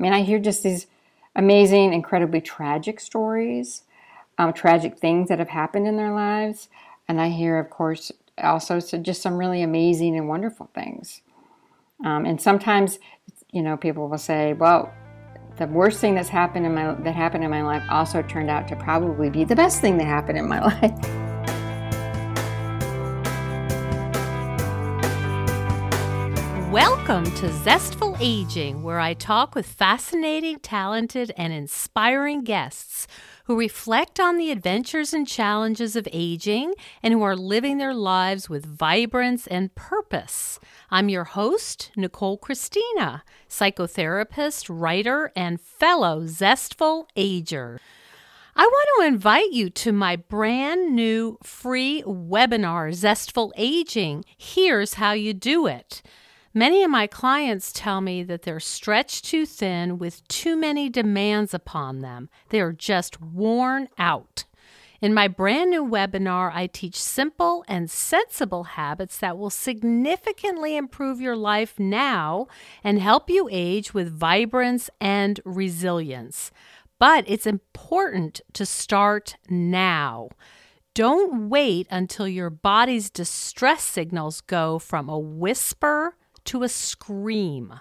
I mean, I hear just these amazing, incredibly tragic stories, um, tragic things that have happened in their lives. And I hear, of course, also so just some really amazing and wonderful things. Um, and sometimes, you know, people will say, well, the worst thing that's happened in my that happened in my life also turned out to probably be the best thing that happened in my life. Welcome to Zestful Aging, where I talk with fascinating, talented, and inspiring guests who reflect on the adventures and challenges of aging and who are living their lives with vibrance and purpose. I'm your host, Nicole Christina, psychotherapist, writer, and fellow Zestful Ager. I want to invite you to my brand new free webinar, Zestful Aging. Here's how you do it. Many of my clients tell me that they're stretched too thin with too many demands upon them. They are just worn out. In my brand new webinar, I teach simple and sensible habits that will significantly improve your life now and help you age with vibrance and resilience. But it's important to start now. Don't wait until your body's distress signals go from a whisper to a scream.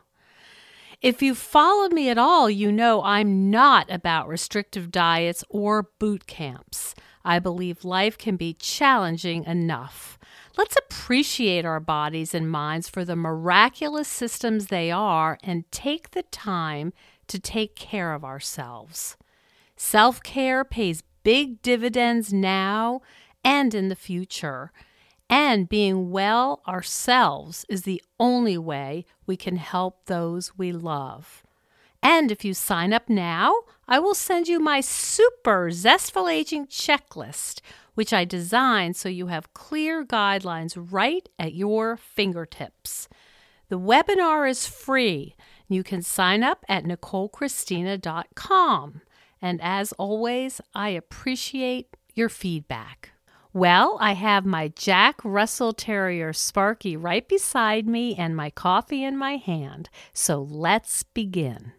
If you've followed me at all, you know I'm not about restrictive diets or boot camps. I believe life can be challenging enough. Let's appreciate our bodies and minds for the miraculous systems they are and take the time to take care of ourselves. Self care pays big dividends now and in the future. And being well ourselves is the only way we can help those we love. And if you sign up now, I will send you my super zestful aging checklist, which I designed so you have clear guidelines right at your fingertips. The webinar is free. You can sign up at NicoleChristina.com. And as always, I appreciate your feedback. Well, I have my Jack Russell Terrier Sparky right beside me and my coffee in my hand. So let's begin.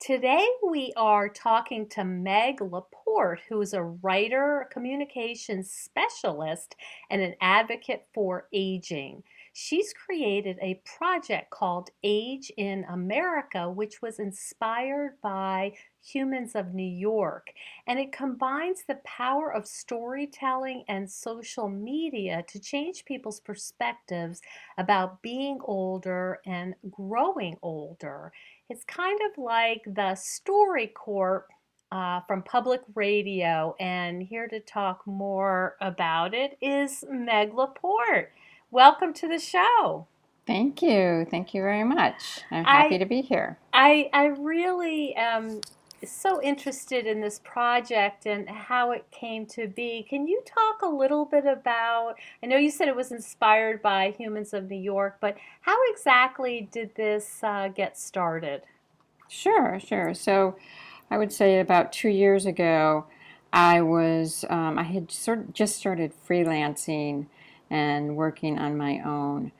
Today we are talking to Meg LaPorte, who is a writer, communications specialist, and an advocate for aging she's created a project called Age in America, which was inspired by Humans of New York. And it combines the power of storytelling and social media to change people's perspectives about being older and growing older. It's kind of like the StoryCorps. Uh, from public radio, and here to talk more about it is Meg LaPorte. Welcome to the show. Thank you. Thank you very much. I'm happy I, to be here. I, I really am so interested in this project and how it came to be. Can you talk a little bit about? I know you said it was inspired by Humans of New York, but how exactly did this uh, get started? Sure, sure. So I would say about two years ago, I was um, I had sort of just started freelancing and working on my own.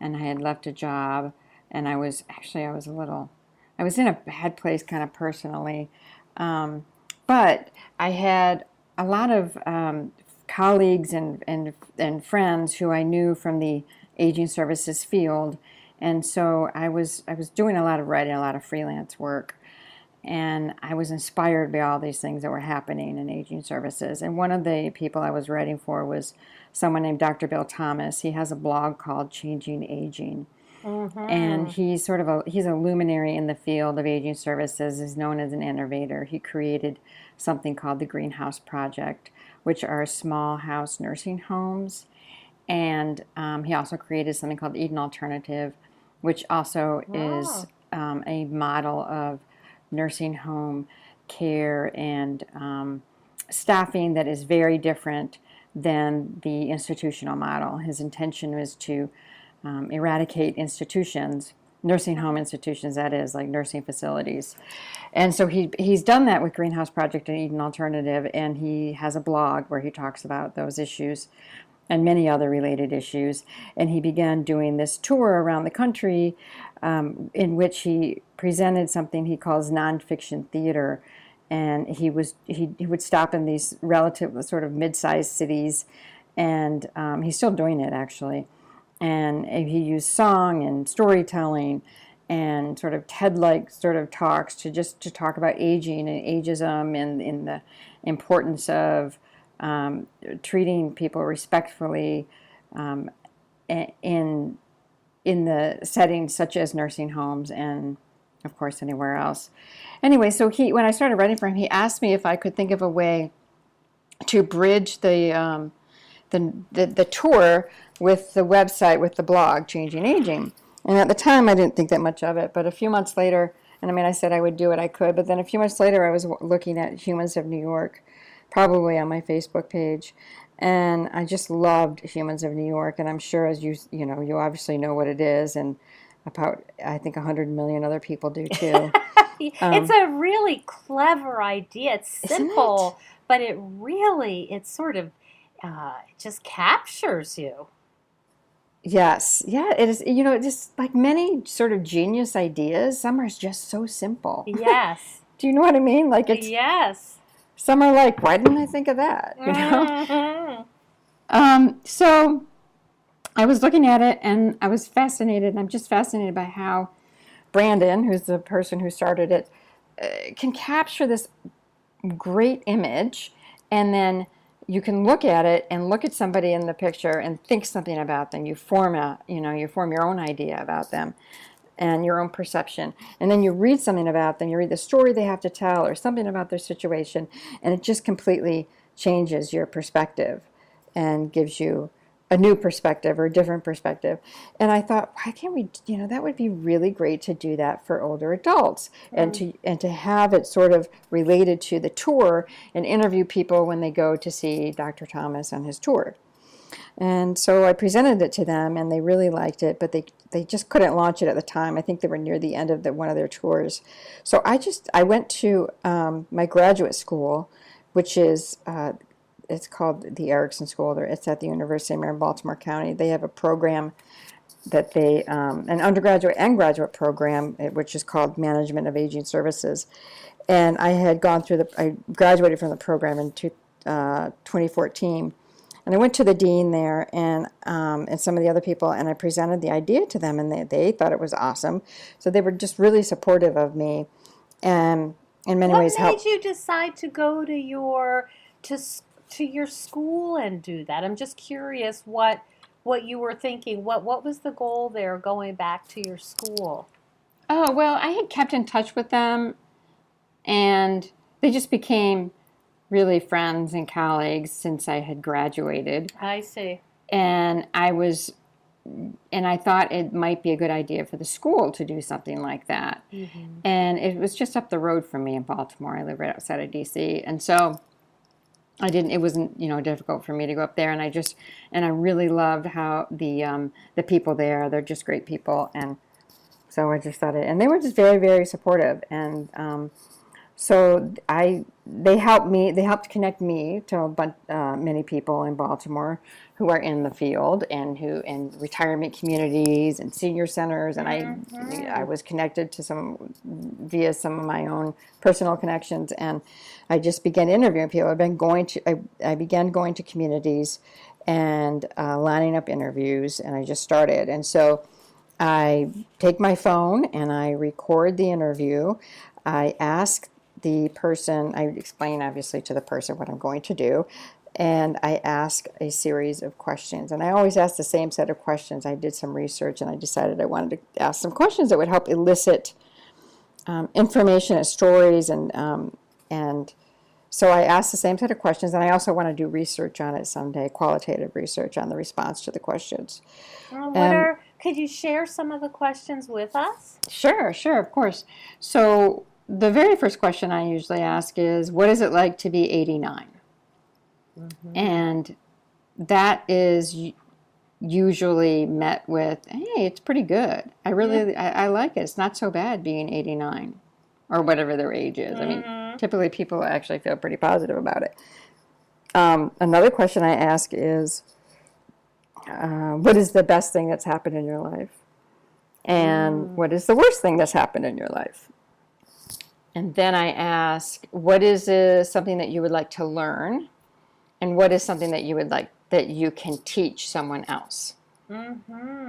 And I had left a job, and I was actually I was a little, I was in a bad place kind of personally, um, but I had a lot of um, colleagues and, and and friends who I knew from the aging services field, and so I was I was doing a lot of writing, a lot of freelance work, and I was inspired by all these things that were happening in aging services. And one of the people I was writing for was someone named Dr. Bill Thomas. He has a blog called Changing Aging. Mm-hmm. And he's sort of a he's a luminary in the field of aging services. Is known as an innovator. He created something called the Greenhouse Project, which are small house nursing homes, and um, he also created something called Eden Alternative, which also wow. is um, a model of nursing home care and um, staffing that is very different than the institutional model. His intention was to um, eradicate institutions, nursing home institutions, that is, like nursing facilities. And so he, he's done that with Greenhouse Project and Eden Alternative, and he has a blog where he talks about those issues. and many other related issues. And he began doing this tour around the country um, in which he presented something he calls nonfiction theater. And he was he, he would stop in these relative sort of mid-sized cities, and um, he's still doing it actually. And he used song and storytelling and sort of TED-like sort of talks to just to talk about aging and ageism and in the importance of um, treating people respectfully um, in in the settings such as nursing homes and of course anywhere else. Anyway, so he when I started writing for him, he asked me if I could think of a way to bridge the um, the, the, the tour with the website with the blog Changing Aging. And at the time, I didn't think that much of it. But a few months later, and I mean, I said I would do what I could. But then a few months later, I was looking at Humans of New York, probably on my Facebook page. And I just loved Humans of New York. And I'm sure, as you, you know, you obviously know what it is. And about, I think, 100 million other people do too. um, it's a really clever idea. It's simple, it? but it really, it sort of uh, just captures you. Yes, yeah, it is. You know, just like many sort of genius ideas, some are just so simple. Yes. Do you know what I mean? Like it's yes. Some are like, why didn't I think of that? You know. Mm-hmm. Um, so I was looking at it and I was fascinated. I'm just fascinated by how Brandon, who's the person who started it, uh, can capture this great image and then you can look at it and look at somebody in the picture and think something about them. You form a, you know, you form your own idea about them and your own perception. And then you read something about them, you read the story they have to tell or something about their situation, and it just completely changes your perspective and gives you a new perspective or a different perspective. And I thought, why can't we, you know, that would be really great to do that for older adults and to and to have it sort of related to the tour and interview people when they go to see Dr. Thomas on his tour. And so I presented it to them and they really liked it, but they they just couldn't launch it at the time. I think they were near the end of the, one of their tours. So I just I went to um, my graduate school, which is uh, it's called the Erickson School. It's at the University of Maryland, Baltimore County. They have a program that they, um, an undergraduate and graduate program, eh, which is called Management of Aging Services. And I had gone through the, I graduated from the program in two, uh, 2014. And I went to the dean there and um, and some of the other people, and I presented the idea to them, and they, they thought it was awesome. So they were just really supportive of me, and in many what ways helped. What made you decide to go to your to to your school and do that? I'm just curious what what you were thinking. What what was the goal there going back to your school? Oh, well, I had kept in touch with them and they just became really friends and colleagues since I had graduated. I see. And I was and I thought it might be a good idea for the school to do something like that. Mm-hmm. And it was just up the road from me in Baltimore. I live right outside of DC. And so I didn't. It wasn't you know difficult for me to go up there, and I just and I really loved how the um, the people there. They're just great people, and so I just thought it. And they were just very very supportive, and um, so I they helped me. They helped connect me to a bunch, uh, many people in Baltimore who are in the field and who in retirement communities and senior centers. And mm-hmm. I I was connected to some via some of my own personal connections, and I just began interviewing people. I've been going to I, I began going to communities and uh, lining up interviews, and I just started. And so I take my phone and I record the interview. I ask the person, I explain obviously to the person what I'm going to do, and I ask a series of questions. And I always ask the same set of questions. I did some research and I decided I wanted to ask some questions that would help elicit um, information and stories and um, and so I asked the same set of questions, and I also want to do research on it someday, qualitative research on the response to the questions. What are, could you share some of the questions with us? Sure, sure, of course. So the very first question I usually ask is, "What is it like to be 89?" Mm-hmm. And that is usually met with, "Hey, it's pretty good. I really, yeah. I, I, like it. It's not so bad being 89, or whatever their age is." Mm-hmm. I mean, mm-hmm. typically people actually feel pretty positive about it. Um, another question I ask is, uh, what is the best thing that's happened in your life? And what is the worst thing that's happened in your life? And then I ask, what is uh, something that you would like to learn? And what is something that you would like that you can teach someone else?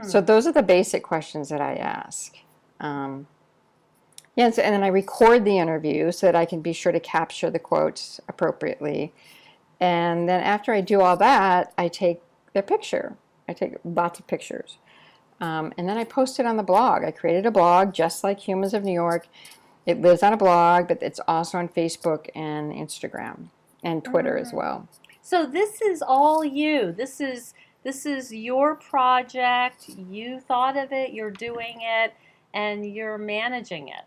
So those are the basic questions that I ask. Um, yes, and then I record the interview so that I can be sure to capture the quotes appropriately. And then after I do all that, I take their picture. I take lots of pictures. Um, and then I post it on the blog. I created a blog just like Humans of New York. It lives on a blog, but it's also on Facebook and Instagram and Twitter as well. So this is all you. This is this is your project. You thought of it, you're doing it, and you're managing it.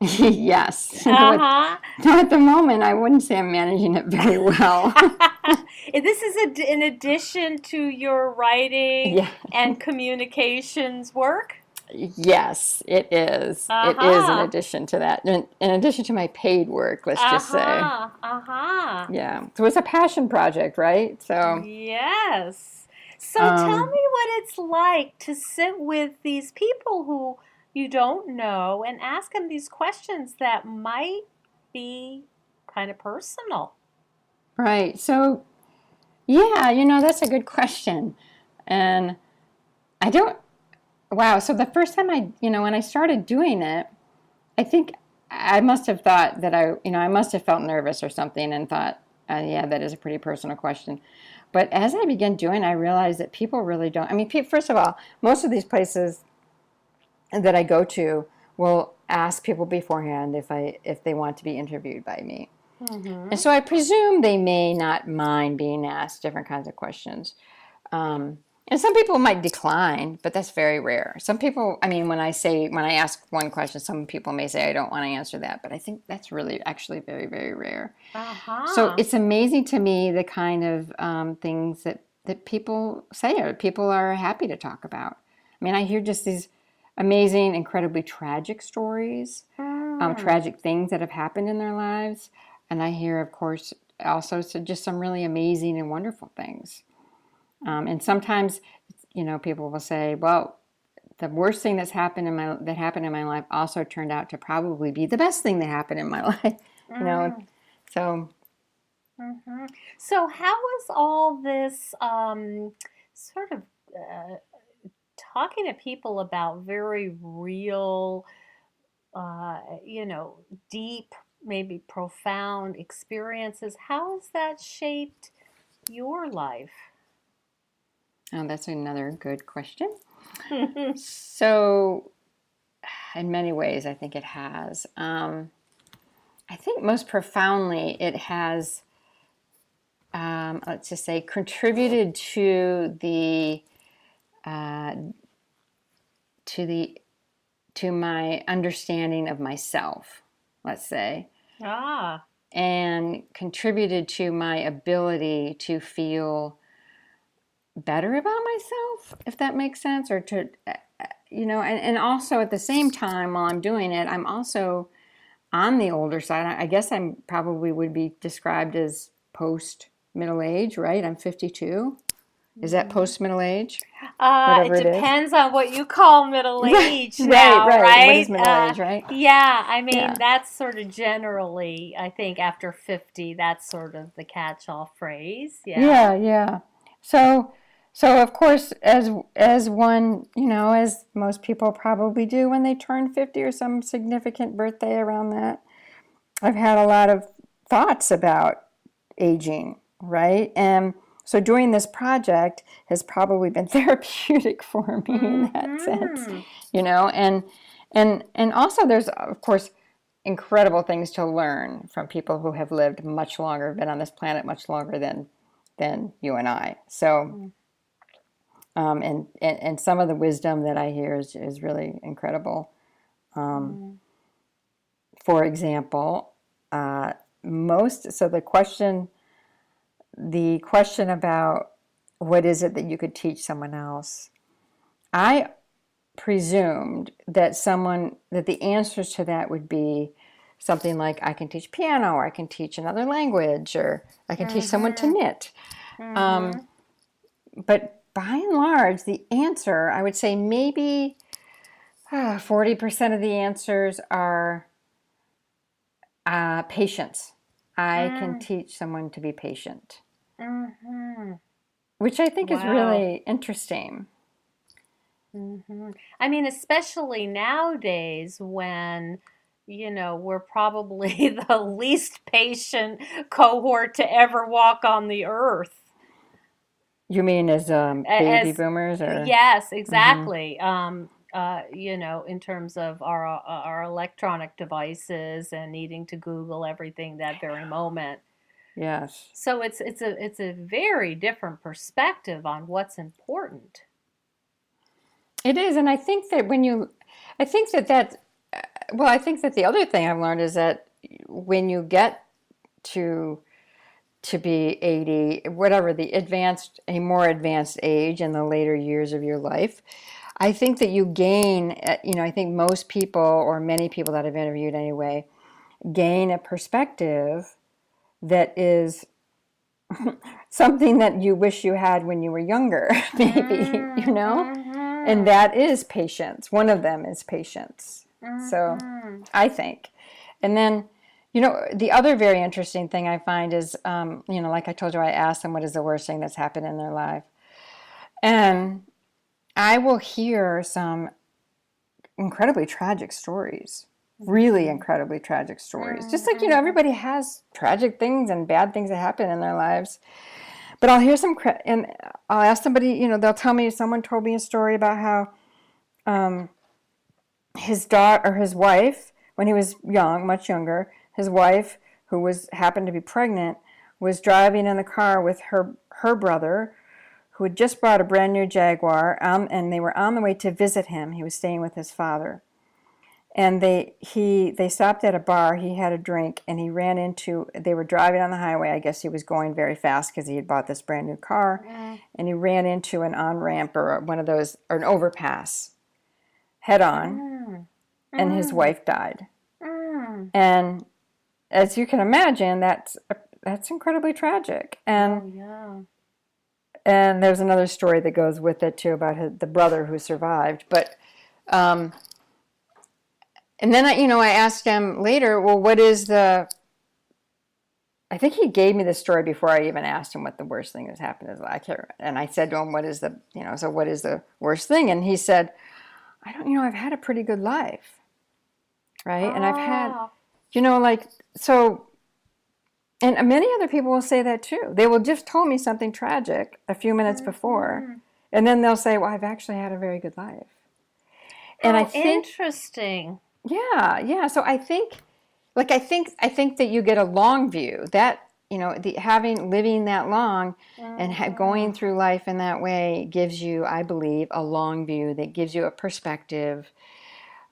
yes. Uh-huh. At the moment, I wouldn't say I'm managing it very well. this is a, in addition to your writing Yeah. and communications work. Yes, it is. It is in Uh-huh. addition to that. In, in addition to my paid work, let's just say. Uh-huh. Uh-huh. Yeah. So it's a passion project, right? So Yes. So tell Um, me what it's like to sit with these people who you don't know and ask them these questions that might be kind of personal. Right. So, yeah, you know, that's a good question. And I don't, wow. So the first time I, you know, when I started doing it, I think I must have thought that I, you know, I must have felt nervous or something and thought, uh, yeah, that is a pretty personal question. But as I began doing, I realized that people really don't. I mean, first of all, most of these places that I go to will ask people beforehand if I if they want to be interviewed by me. And so I presume they may not mind being asked different kinds of questions. Um, and some people might decline, but that's very rare. Some people, I mean, when I say, when I ask one question, some people may say, I don't want to answer that, but I think that's really actually very, very rare. Uh-huh. So it's amazing to me the kind of um, things that, that people say or people are happy to talk about. I mean, I hear just these amazing, incredibly tragic stories, um, tragic things that have happened in their lives. And I hear, of course, also so just some really amazing and wonderful things. Um, and sometimes, you know, people will say, well, the worst thing that's happened in my that happened in my life also turned out to probably be the best thing that happened in my life. You know, so Mhm. So, how was all this um, sort of uh, talking to people about very real, uh, you know, deep, maybe profound experiences? How has that shaped your life? Oh, that's another good question. So, in many ways, I think it has. Um, I think most profoundly, it has, um, let's just say, contributed to the uh, to the to my understanding of myself. Let's say, ah, and contributed to my ability to feel better about myself, if that makes sense, or to, uh, you know, and, and also at the same time while I'm doing it, I'm also on the older side. I guess I'm probably would be described as post middle age, right? I'm 52. Is that post middle age? uh, it Whatever it depends on what you call middle age right, now, right. right? What is middle Uh, age, right? Yeah, I mean, Yeah. that's sort of generally, I think after 50, that's sort of the catch all phrase. Yeah. Yeah, yeah. So, so of course, as as one, you know, as most people probably do when they turn fifty or some significant birthday around that, I've had a lot of thoughts about aging, right? And so doing this project has probably been therapeutic for me in mm-hmm. that sense, you know, and and and also there's of course incredible things to learn from people who have lived much longer, been on this planet much longer than than you and I. So, mm. Um, and, and and some of the wisdom that I hear is is really incredible. Um, For example, uh, most so the question, the question about what is it that you could teach someone else, I presumed that someone that the answers to that would be something like I can teach piano or I can teach another language or I can teach someone to knit. Um, but by and large, the answer, I would say maybe uh, 40% of the answers are uh, patience. I mm. can teach someone to be patient, mm-hmm. which I think wow. is really interesting. Mm-hmm. I mean, especially nowadays when you know, we're probably the least patient cohort to ever walk on the earth. You mean as um, baby as, boomers, or yes, mm-hmm. exactly. Mm-hmm. Um, uh, you know, in terms of our uh, our electronic devices and needing to Google everything that very moment. Yes. So it's it's a it's a very different perspective on what's important. It is, and I think that when you, I think that that well, I think that the other thing I've learned is that when you get to to be 80, whatever the advanced, a more advanced age in the later years of your life, I think that you gain, uh, you know, I think most people or many people that I've interviewed anyway, gain a perspective that is something that you wish you had when you were younger, maybe, you know? Mm-hmm. And that is patience. One of them is patience. Mm-hmm. So I think. And then, you know, the other very interesting thing I find is, um, you know, like I told you, I asked them what is the worst thing that's happened in their life. And I will hear some incredibly tragic stories really mm-hmm. incredibly tragic stories. Just like, you know, mm-hmm. everybody has tragic things and bad things that happen in their lives. But I'll hear some, and I'll ask somebody, you know, they'll tell me, someone told me a story about how um, his daughter or his wife, when he was young, much younger, his wife, who was happened to be pregnant, was driving in the car with her her brother, who had just bought a brand new Jaguar, um, and they were on the way to visit him. He was staying with his father, and they he they stopped at a bar. He had a drink, and he ran into. They were driving on the highway. I guess he was going very fast because he had bought this brand new car, mm. and he ran into an on ramp or one of those or an overpass, head on. Mm and his mm. wife died. Mm. And as you can imagine, that's that's incredibly tragic. And oh, yeah. and there's another story that goes with it too about his, the brother who survived. But um, and then I, you know, I asked him later, well, what is the I think he gave me the story before I even asked him what the worst thing that's happened is. I can't, and I said to him, "What is the, you know, so what is the worst thing?" And he said, "I don't, you know, I've had a pretty good life." right? Oh. And I've had, ah. You know, like, so, and many other people will say that too. They will just tell me something tragic a few minutes mm-hmm. before, and then they'll say, well, I've actually had a very good life. And oh, I think, interesting. Yeah, yeah. So I think, like, I think, I think that you get a long view that you know the having living that long mm-hmm. and ha- going mm-hmm. through life in that way gives you i believe a long view that gives you a perspective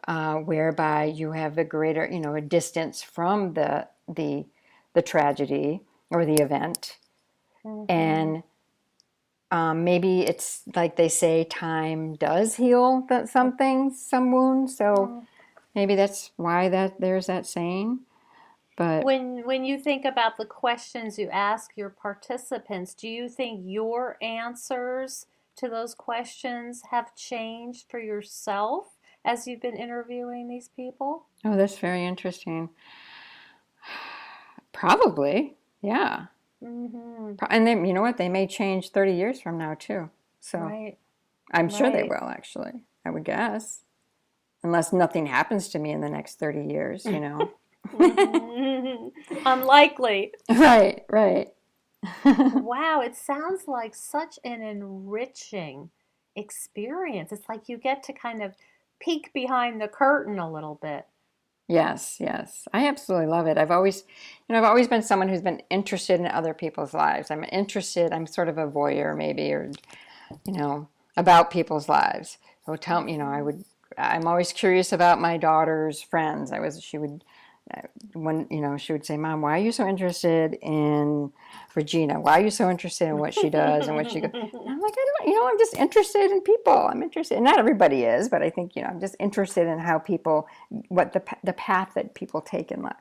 uh, whereby you have a greater, you know, a distance from the the the tragedy or the event, mm-hmm. and um, maybe it's like they say, time does heal that some things, some wounds. So mm-hmm. maybe that's why that there's that saying. But when when you think about the questions you ask your participants, do you think your answers to those questions have changed for yourself? As you've been interviewing these people? Oh, that's very interesting. Probably, yeah. Mm-hmm. And then you know what? They may change thirty years from now too. So right. I'm sure they will. Actually, I would guess, unless nothing happens to me in the next thirty years. You know. Unlikely. Right. Right. wow, it sounds like such an enriching experience. It's like you get to kind of peek behind the curtain a little bit. Yes, yes. I absolutely love it. I've always, you know, I've always been someone who's been interested in other people's lives. I'm interested, I'm sort of a voyeur maybe, or, you know, about people's lives. So tell me, you know, I would, I'm always curious about my daughter's friends. I was, she would, when, you know, she would say, Mom, why are you so interested in Regina, why are you so interested in what she does and what she goes? I'm like, I don't, you know, I'm just interested in people. I'm interested. Not everybody is, but I think, you know, I'm just interested in how people, what the, the path that people take in life.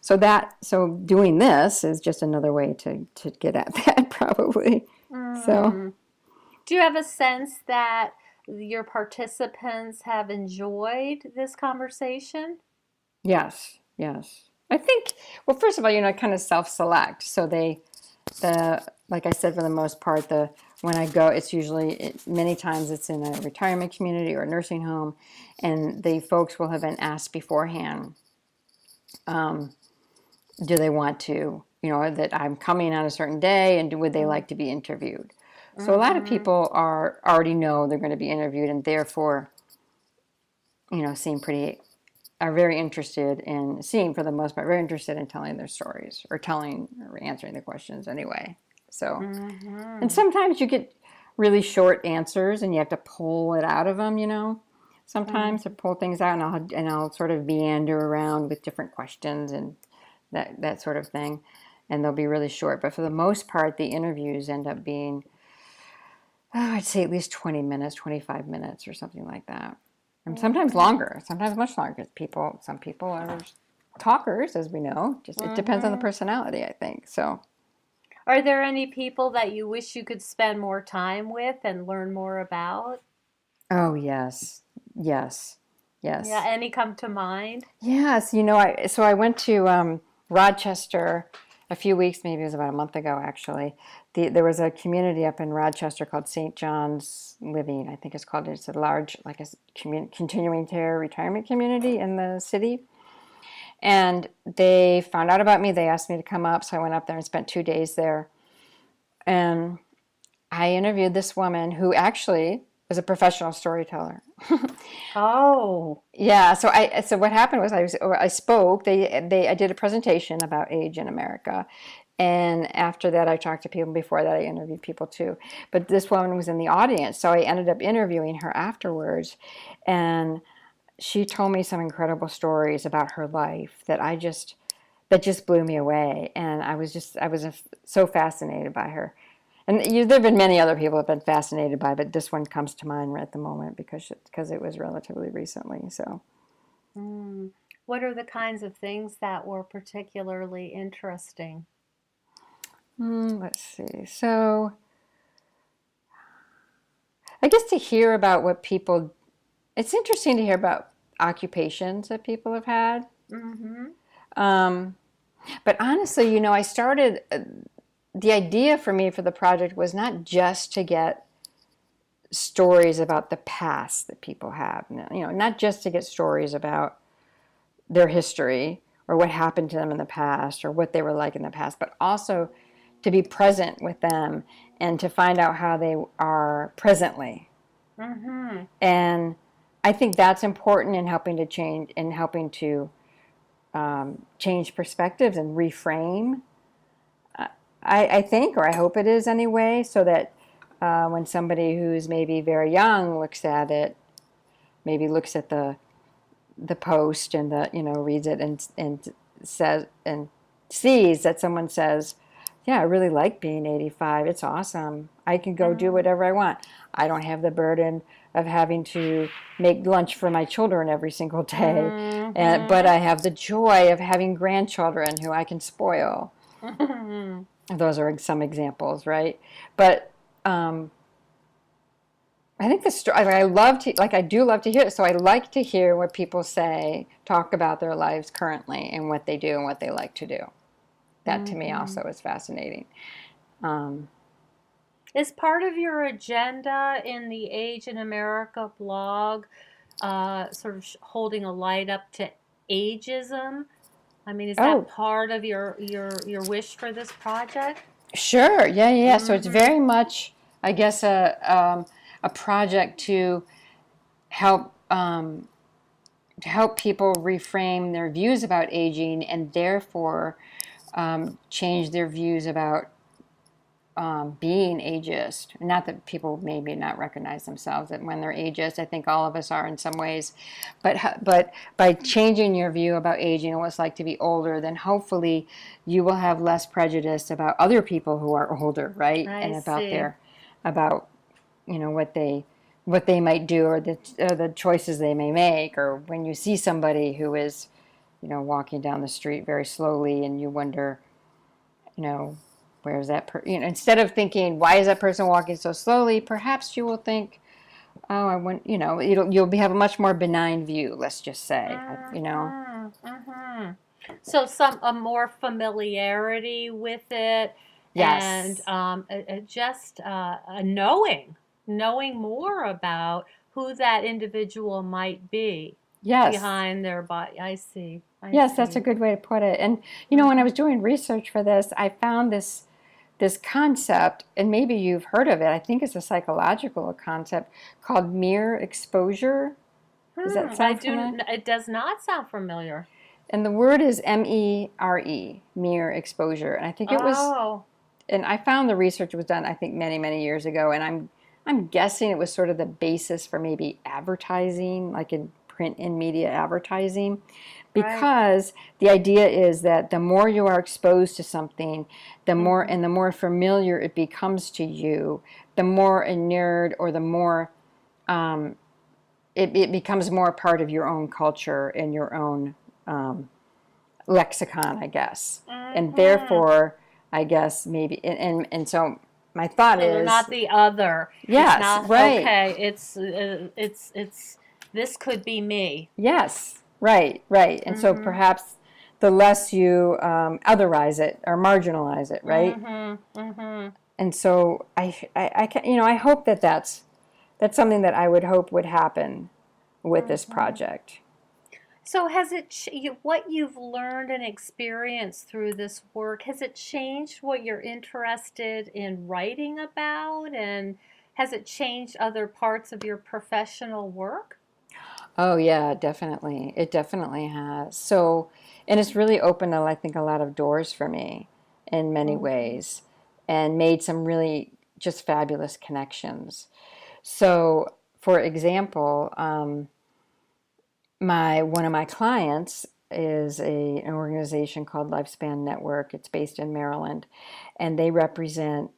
So that, so doing this is just another way to, to get at that probably. Mm. So, Do you have a sense that your participants have enjoyed this conversation? Yes, yes. I think, well, first of all, you know, I kind of self select. So they, the, like I said, for the most part, the, when I go, it's usually, it, many times it's in a retirement community or a nursing home, and the folks will have been asked beforehand, um, do they want to, you know, that I'm coming on a certain day, and would they like to be interviewed? So a lot of people are already know they're going to be interviewed, and therefore, you know, seem pretty are very interested in seeing for the most part very interested in telling their stories or telling or answering the questions anyway so mm-hmm. and sometimes you get really short answers and you have to pull it out of them you know sometimes mm-hmm. to pull things out and I'll and I'll sort of meander around with different questions and that that sort of thing and they'll be really short but for the most part the interviews end up being oh, I'd say at least 20 minutes 25 minutes or something like that and sometimes longer, sometimes much longer. People, some people are talkers, as we know. Just mm-hmm. it depends on the mm-hmm. personality, I think. So, are there any people that you wish you could spend more time with and learn more about? Oh yes, yes, yes. Yeah, any come to mind? Yes, you know, I so I went to um, Rochester a few weeks, maybe it was about a month ago actually. The, there was a community up in Rochester called St. John's Living, I think it's called. It's a large, like a commun- continuing care retirement community in the city. And they found out about me. They asked me to come up, so I went up there and spent two days there. And I interviewed this woman who actually was a professional storyteller. oh, yeah. So I so what happened was I was I spoke. They they I did a presentation about age in America, and after that I talked to people. Before that I interviewed people too. But this woman was in the audience, so I ended up interviewing her afterwards, and she told me some incredible stories about her life that I just that just blew me away, and I was just I was so fascinated by her and you, there have been many other people I've been fascinated by, but this one comes to mind right at the moment because because it was relatively recently. So, mm. what are the kinds of things that were particularly interesting? Mm, let's see. So, I guess to hear about what people, it's interesting to hear about occupations that people have had. Mm-hmm. Um, but honestly, you know, I started. Uh, the idea for me for the project was not just to get stories about the past that people have, you know, not just to get stories about their history or what happened to them in the past or what they were like in the past, but also to be present with them and to find out how they are presently. Mm-hmm. And I think that's important in helping to change, in helping to um, change perspectives and reframe I, I think, or I hope it is anyway, so that uh, when somebody who's maybe very young looks at it, maybe looks at the the post and the you know reads it and and says and sees that someone says, "Yeah, I really like being 85. It's awesome. I can go do mm-hmm. whatever I want. I don't have the burden of having to make lunch for my children every single day, mm-hmm. and, but I have the joy of having grandchildren who I can spoil." those are some examples, right? But um, I think the story. I love to like I do love to hear it. So I like to hear what people say, talk about their lives currently and what they do and what they like to do. That to me mm-hmm. also is fascinating. Um, is part of your agenda in the Age in America blog uh, sort of holding a light up to ageism? I mean, is that oh. part of your your your wish for this project? Sure. Yeah, yeah. Mm-hmm. So it's mm-hmm. very much, I guess, a um, a project to help um, to help people reframe their views about aging and therefore um, change their views about um, being ageist. Not that people maybe not recognize themselves that when they're ageist. I think all of us are in some ways, but but by changing your view about aging and what it's like to be older, then hopefully you will have less prejudice about other people who are older, right? I and about see. their about you know what they what they might do or the or the choices they may make, or when you see somebody who is you know walking down the street very slowly and you wonder, you know where is that person? you know instead of thinking why is that person walking so slowly perhaps you will think oh i want you know it'll you'll be, have a much more benign view let's just say you know Mhm. So some a more familiarity with it, Yes. and um, a, a just uh, a knowing, knowing more about who that individual might be yes behind their body. I see. I Yes, that's a good way to put it. And you know, when I was doing research for this, I found this this concept, and maybe you've heard of it. I think it's a psychological concept called mere exposure. Does that Hmm, sound I do. familiar? It does not sound familiar. And the word is M E R E, mere exposure. And I think it was Oh, and I found the research was done I think many many years ago and I'm I'm guessing it was sort of the basis for maybe advertising like in print and media advertising because the idea is that the more you are exposed to something the more and the more familiar it becomes to you the more inured or the more um, it, it becomes more part of your own culture and your own um, lexicon I guess and therefore I guess maybe and and, and so my thought so is not the other. It's Yes, not- right. Okay, it's uh, it's it's this could be me. yes right right. And so perhaps the less you um, otherize it or marginalize it right? Mm-hmm, mm-hmm. and so I, I I can you know I hope that that's that's something that I would hope would happen with this project. So has it what you've learned and experienced through this work has it changed what you're interested in writing about? And has it changed other parts of your professional work? Oh yeah, definitely. It definitely has. So, and it's really opened, I think, a lot of doors for me in many ways, and made some really just fabulous connections. So, for example, um, my one of my clients is a an organization called Lifespan Network. It's based in Maryland, and they represent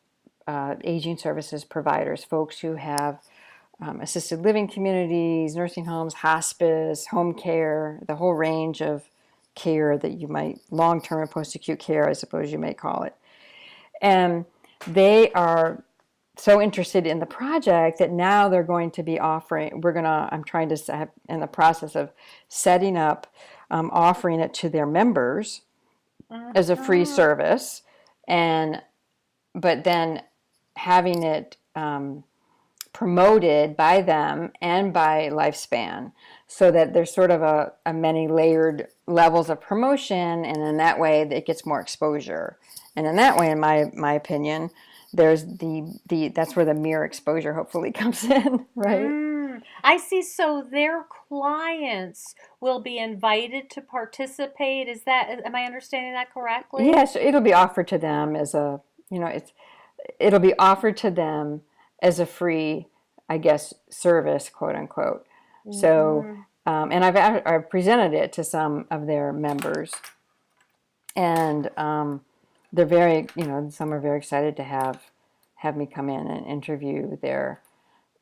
uh, aging services providers, folks who have um, assisted living communities, nursing homes, hospice, home care, the whole range of care that you might long term and post acute care, I suppose you may call it. And they are so interested in the project that now they're going to be offering, we're going to, I'm trying to set, in the process of setting up, um, offering it to their members as a free service. And, but then having it, um, promoted by them and by lifespan so that there's sort of a, a many layered levels of promotion and in that way it gets more exposure and in that way in my my opinion there's the the that's where the mere exposure hopefully comes in right Mm, I see. So their clients will be invited to participate. Is that, am I understanding that correctly? yes it'll be offered to them as a you know it's it'll be offered to them as a free i guess service quote unquote. So um, and I've, I've presented it to some of their members. And um, they're very you know some are very excited to have have me come in and interview their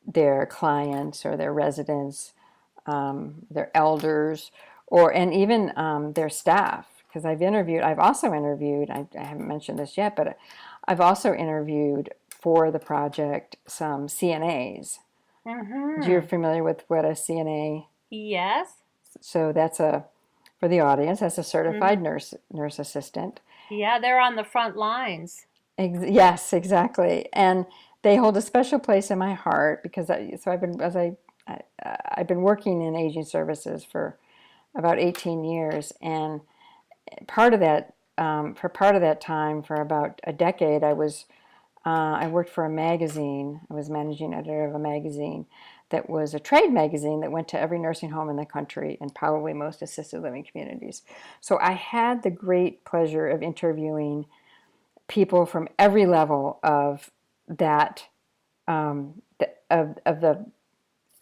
their clients or their residents um, their elders or and even um, their staff. Because I've interviewed I've also interviewed I, I haven't mentioned this yet but I've also interviewed for the project some CNAs Mhm. you're familiar with what a CNA Yes. so that's a for the audience that's a certified nurse nurse assistant Yeah, they're on the front lines. Ex- yes exactly and they hold a special place in my heart because I, so I've been as I, I I've been working in aging services for about 18 years and part of that um, for part of that time for about a decade I was uh, I worked for a magazine I was managing editor of a magazine that was a trade magazine that went to every nursing home in the country and probably most assisted living communities. So I had the great pleasure of interviewing people from every level of that um, the, of, of the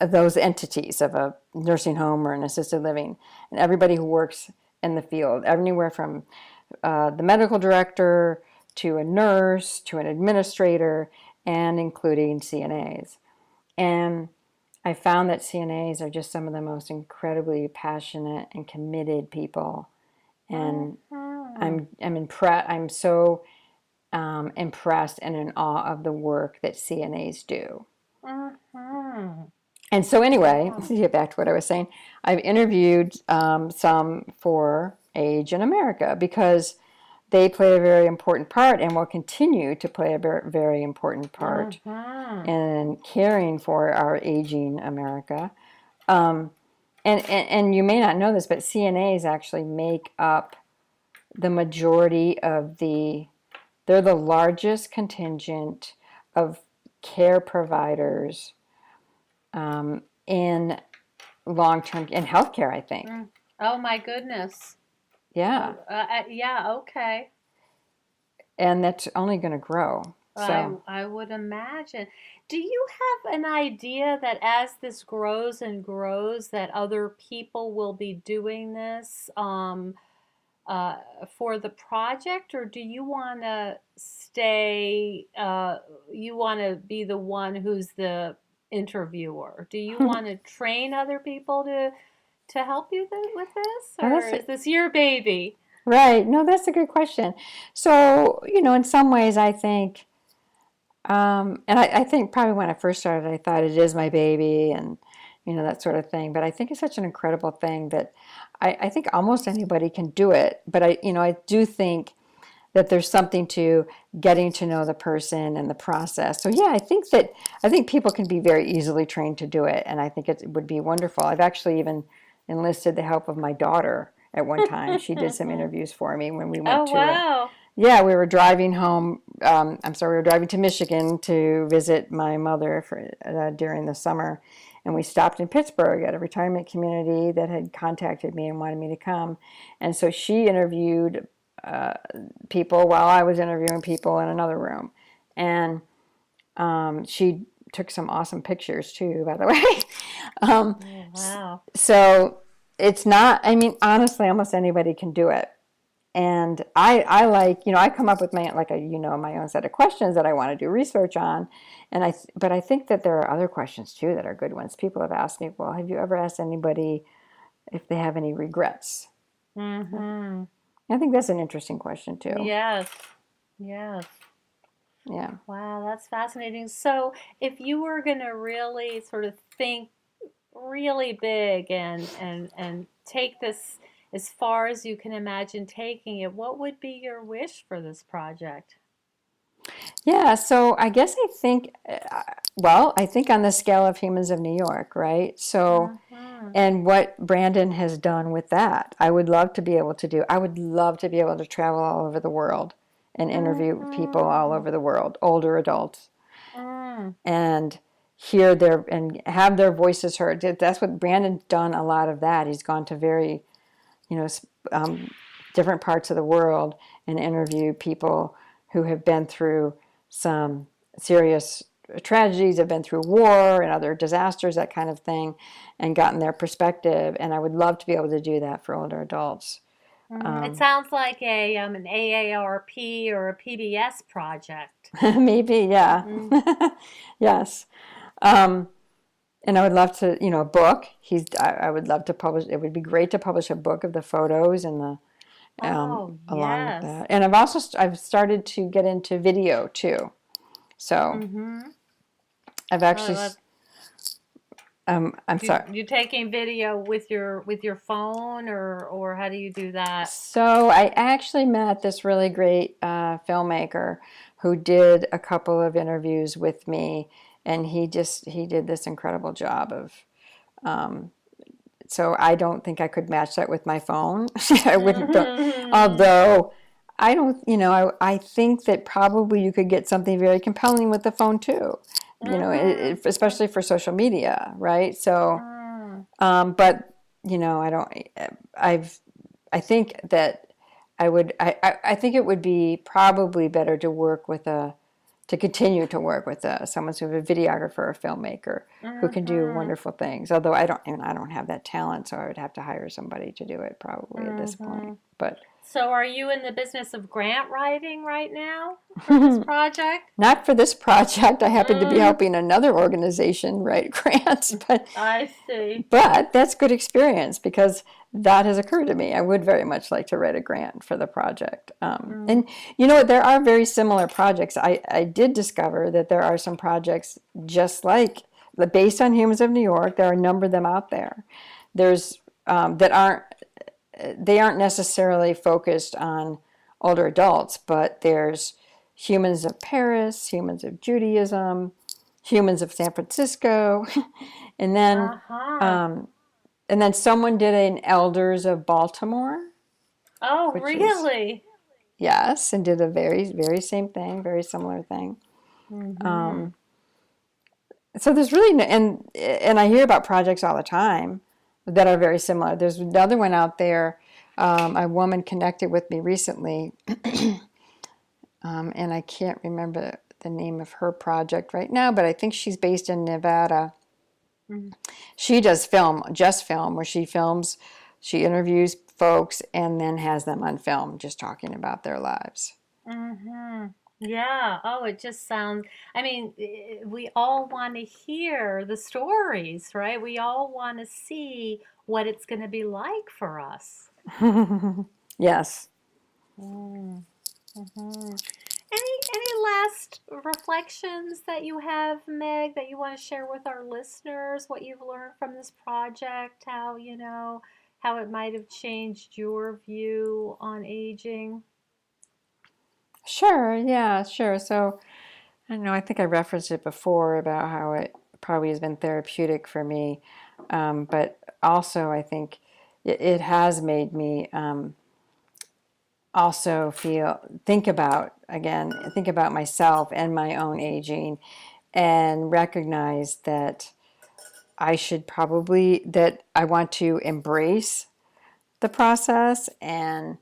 of those entities of a nursing home or an assisted living. And everybody who works in the field anywhere from uh, the medical director to a nurse to an administrator and including cnas and i found that cnas are just some of the most incredibly passionate and committed people and I'm I'm impressed. I'm so um, impressed and in awe of the work that CNAs do. Mm-hmm. And so, anyway, to get back to what I was saying, I've interviewed um, some for Age in America because they play a very important part and will continue to play a very, important part Mhm. in caring for our aging America. Um, and, and, and you may not know this, but CNAs actually make up the majority of the, they're the largest contingent of care providers um, in long term, in healthcare, I think. Oh my goodness. Yeah. Uh, uh, yeah. Okay. And that's only going to grow. So, I, I would imagine. Do you have an idea that as this grows and grows, that other people will be doing this um, uh, for the project, or do you want to stay? Uh, you want to be the one who's the interviewer? Do you want to train other people to to help you th- with this, or is this your baby? Right. No, that's a good question. So, you know, in some ways, I think, um, and I, I think probably when I first started, I thought it is my baby and, you know, that sort of thing. But I think it's such an incredible thing that I, I think almost anybody can do it. But I, you know, I do think that there's something to getting to know the person and the process. So yeah, I think that I think people can be very easily trained to do it, and I think it would be wonderful. I've actually even enlisted the help of my daughter at one time. she did some interviews for me when we went Oh to a, wow! yeah, we were driving home. Um, I'm sorry, we were driving to Michigan to visit my mother for, uh, during the summer, and we stopped in Pittsburgh at a retirement community that had contacted me and wanted me to come, and so she interviewed uh, people while I was interviewing people in another room, and um, she took some awesome pictures too, by the way. um, Oh, wow! so it's not. I mean, honestly, almost anybody can do it and I, I like you know I come up with my like a you know my own set of questions that I want to do research on, and I but I think that there are other questions too that are good ones. People have asked me, well, have you ever asked anybody if they have any regrets? Mm-hmm. I think that's an interesting question too. Yes. Yes. Yeah. Wow, that's fascinating. So, if you were going to really sort of think really big and and and take this as far as you can imagine taking it, what would be your wish for this project? Yeah, so I guess I think, uh, well, I think on the scale of Humans of New York, right? So, Mhm. and what Brandon has done with that, I would love to be able to do. I would love to be able to travel all over the world and interview people all over the world, older adults, Mm. and hear their and have their voices heard. That's what Brandon's done. A lot of that. He's gone to very, you know, um, different parts of the world and interview people who have been through some serious tragedies, have been through war and other disasters, that kind of thing, and gotten their perspective. And I would love to be able to do that for older adults. Um, it sounds like a um, an AARP or a PBS project. Maybe, yeah. yes. Um, and I would love to, you know, a book. He's. I, I would love to publish. It would be great to publish a book of the photos and the um, Oh, along yes. with that. And I've also st- I've started to get into video too. So Mm-hmm. I've actually. Oh, um, I'm You, sorry. You're taking video with your with your phone or or how do you do that? So I actually met this really great uh, filmmaker who did a couple of interviews with me, and he just he did this incredible job of. Um, so I don't think I could match that with my phone. I wouldn't. Mm-hmm. Although I don't, you know, I I think that probably you could get something very compelling with the phone too. You know, it, it- especially for social media, right? So. Mm. Um, but you know, I don't. I've. I think that I would. I, I. I think it would be probably better to work with a. To continue to work with a, someone who's a videographer or filmmaker who can do Mhm. wonderful things. Although I don't, and I don't have that talent, so I would have to hire somebody to do it probably at this point. But So are you in the business of grant writing right now for this project? not for this project. I happen to be Mm. helping another organization write grants, but I see. but that's good experience because that has occurred to me. I would very much like to write a grant for the project. Um, Mm. And you know what? There are very similar projects. I, I did discover that there are some projects just like the based on Humans of New York. There are a number of them out there. There's um, that aren't they aren't necessarily focused on older adults, but there's Humans of Paris, Humans of Judaism, Humans of San Francisco, and then Uh-huh. um, and then someone did an Elders of Baltimore. oh, which is- really? Yes, and did a very, very same thing, very similar thing. Mhm. Um, so there's really, no, and and I hear about projects all the time that are very similar. There's another one out there. Um, a woman connected with me recently, um, and I can't remember the name of her project right now, but I think she's based in Nevada. Mhm. She does film, just film, where she films, she interviews folks, and then has them on film, just talking about their lives. Mm-hmm. Yeah. Oh, it just sounds. I mean, eh, we all want to hear the stories, right? We all want to see what it's going to be like for us. yes. Mm. hmm Any any last reflections that you have, Meg, that you want to share with our listeners? What you've learned from this project? How you know how it might have changed your view on aging? Sure, yeah, sure. So, I don't know, I think I referenced it before about how it probably has been therapeutic for me. Um, but also, I think it, it has made me um, also feel, think about, again, think about myself and my own aging and recognize that I should probably, that I want to embrace the process and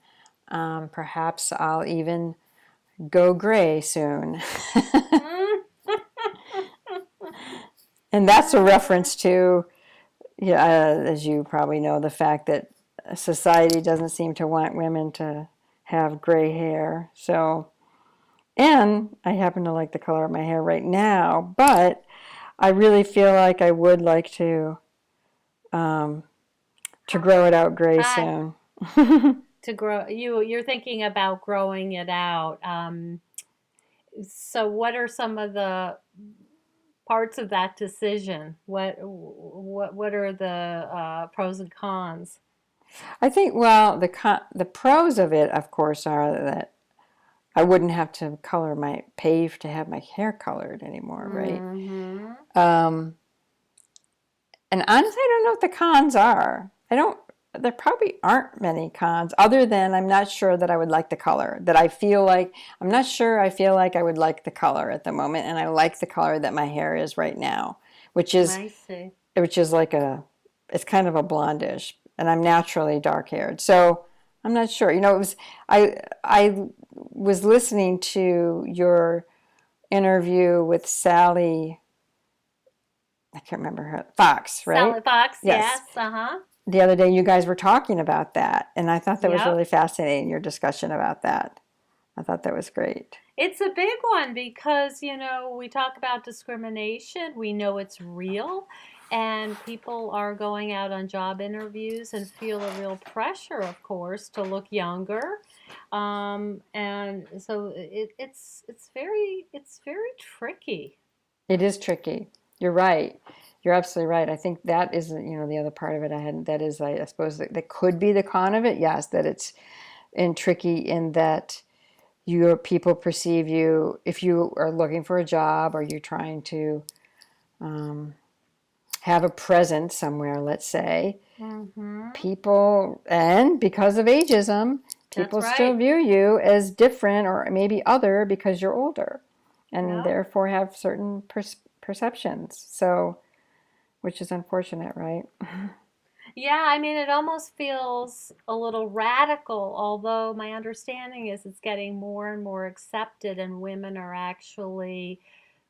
um, perhaps I'll even go gray soon. and that's a reference to, yeah, uh, as you probably know, the fact that society doesn't seem to want women to have gray hair. So, and I happen to like the color of my hair right now, but I really feel like I would like to um, to grow it out gray soon. to grow you you're thinking about growing it out um, so what are some of the parts of that decision what what what are the uh, pros and cons I think, well, the con- the pros of it, of course, are that I wouldn't have to color my pave to have my hair colored anymore, right? Mhm. Um, and honestly, I don't know what the cons are. I don't. There probably aren't many cons, other than I'm not sure that I would like the color. That I feel like I'm not sure. I feel like I would like the color at the moment, and I like the color that my hair is right now, which is I which is like a it's kind of a blondish and i'm naturally dark haired so i'm not sure you know it was i i was listening to your interview with sally i can't remember her fox right Sally Fox Yes. yes uh-huh the other day you guys were talking about that and i thought that was really fascinating your discussion about that i thought that was great It's a big one because, you know, we talk about discrimination, we know it's real, and people are going out on job interviews and feel a real pressure, of course, to look younger. Um, and so it, it's it's very it's very tricky. It is tricky. You're right. You're absolutely right. I think that is, you know, the other part of it. I hadn't. That is, I, I suppose, that, that could be the con of it. Yes, that it's in tricky in that your people perceive you if you are looking for a job or you're trying to um, have a presence somewhere. Let's say Mm-hmm. people, and because of ageism, people That's still view you as different or maybe other because you're older, and Yeah. therefore have certain per- perceptions. So, which is unfortunate, right? Yeah, I mean, it almost feels a little radical, although my understanding is it's getting more and more accepted, and women are actually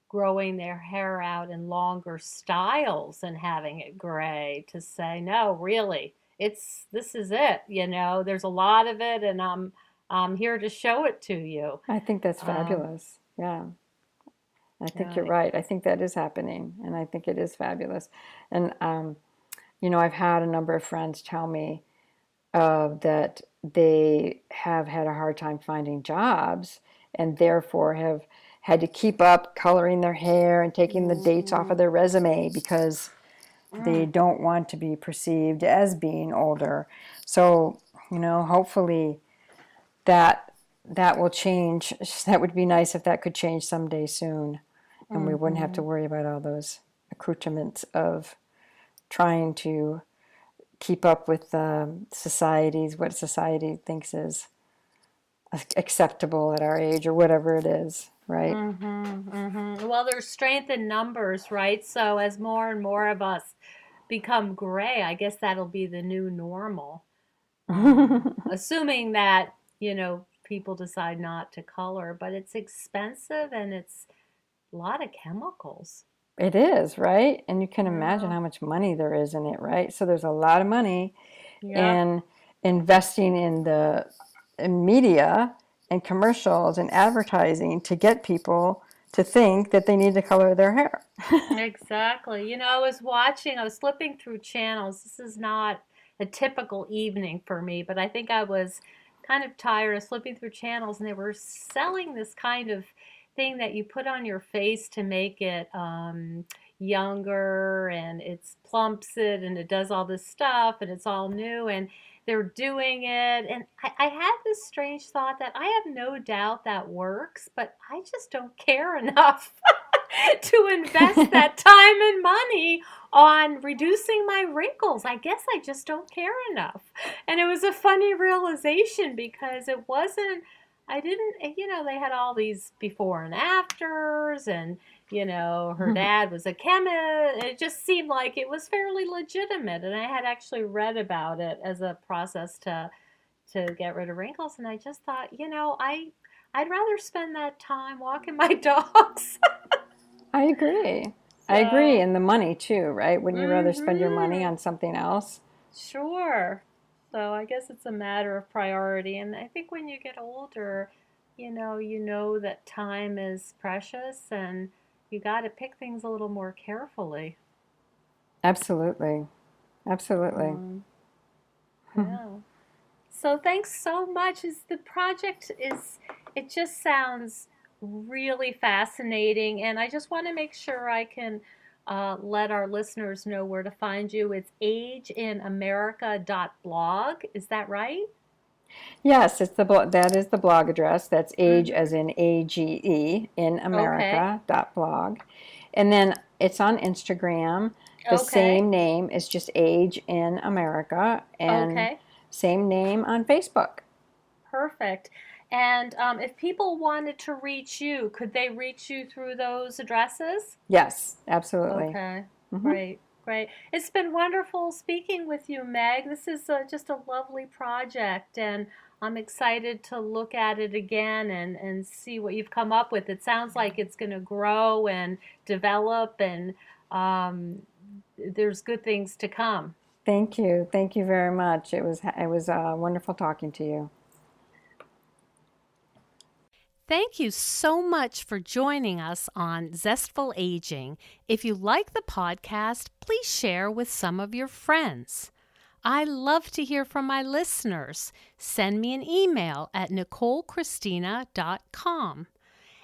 growing their hair out in longer styles and having it gray to say, no, really, it's this is it. You know, there's a lot of it, and I'm I'm here to show it to you. I think that's Um, fabulous. yeah. I think you're right. I think that is happening, and I think it is fabulous. And um, you know, I've had a number of friends tell me uh, that they have had a hard time finding jobs and therefore have had to keep up coloring their hair and taking the dates off of their resume because they don't want to be perceived as being older. So, you know, hopefully that that will change. That would be nice if that could change someday soon. And mm-hmm. we wouldn't have to worry about all those accoutrements of trying to keep up with um, societies, what society thinks is acceptable at our age or whatever it is right? Mm-hmm, mm-hmm. Well, there's strength in numbers, right? So as more and more of us become gray, I guess that'll be the new normal. Assuming that, you know, people decide not to color, but it's expensive and it's a lot of chemicals. It is, right? And you can imagine yeah. how much money there is in it, right? So there's a lot of money yeah. in investing in the in media and commercials and advertising to get people to think that they need to color their hair. exactly. You know, I was watching, I was flipping through channels. This is not a typical evening for me, but I think I was kind of tired of slipping through channels and they were selling this kind of thing that you put on your face to make it um, younger and it's plumps it and it does all this stuff and it's all new and they're doing it. And I, I had this strange thought that I have no doubt that works, but I just don't care enough to invest that time and money on reducing my wrinkles. I guess I just don't care enough. And it was a funny realization because it wasn't, I didn't, you know, they had all these before and afters and you know, her hmm. dad was a chemist. It just seemed like it was fairly legitimate, and I had actually read about it as a process to to get rid of wrinkles, and I just thought, you know, I I'd rather spend that time walking my dogs. I agree. So, I agree, and the money too, right? Wouldn't you rather spend your money mm-hmm. on something else? Sure. So I guess it's a matter of priority, and I think when you get older, you know, you know that time is precious and you got to pick things a little more carefully. Absolutely. Absolutely. Um, yeah. so thanks so much. Is the project is it just sounds really fascinating and I just want to make sure I can uh, let our listeners know where to find you. It's ageinamerica.blog. Is that right? Yes, it's the blo- that is the blog address. That's age mm-hmm. as in A G E in America okay. dot blog, and then it's on Instagram. The okay. same name is just Age in America, and okay. same name on Facebook. Perfect. And um, if people wanted to reach you, could they reach you through those addresses? Yes, absolutely. Okay, mm-hmm. great. Great. It's been wonderful speaking with you, Meg. This is uh, just a lovely project, and I'm excited to look at it again and, and see what you've come up with. It sounds like it's going to grow and develop, and um, there's good things to come. Thank you. Thank you very much. It was it was uh, wonderful talking to you. Thank you so much for joining us on Zestful Aging. If you like the podcast, please share with some of your friends. I love to hear from my listeners. Send me an email at nicolechristina.com.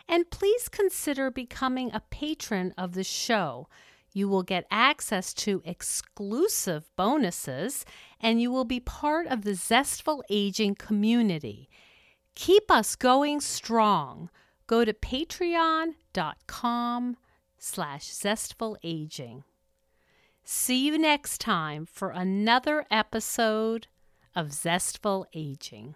And please consider becoming a patron of the show. You will get access to exclusive bonuses and you will be part of the Zestful Aging community. Keep us going strong. Go to patreon.com slash zestfulaging. See you next time for another episode of Zestful Aging.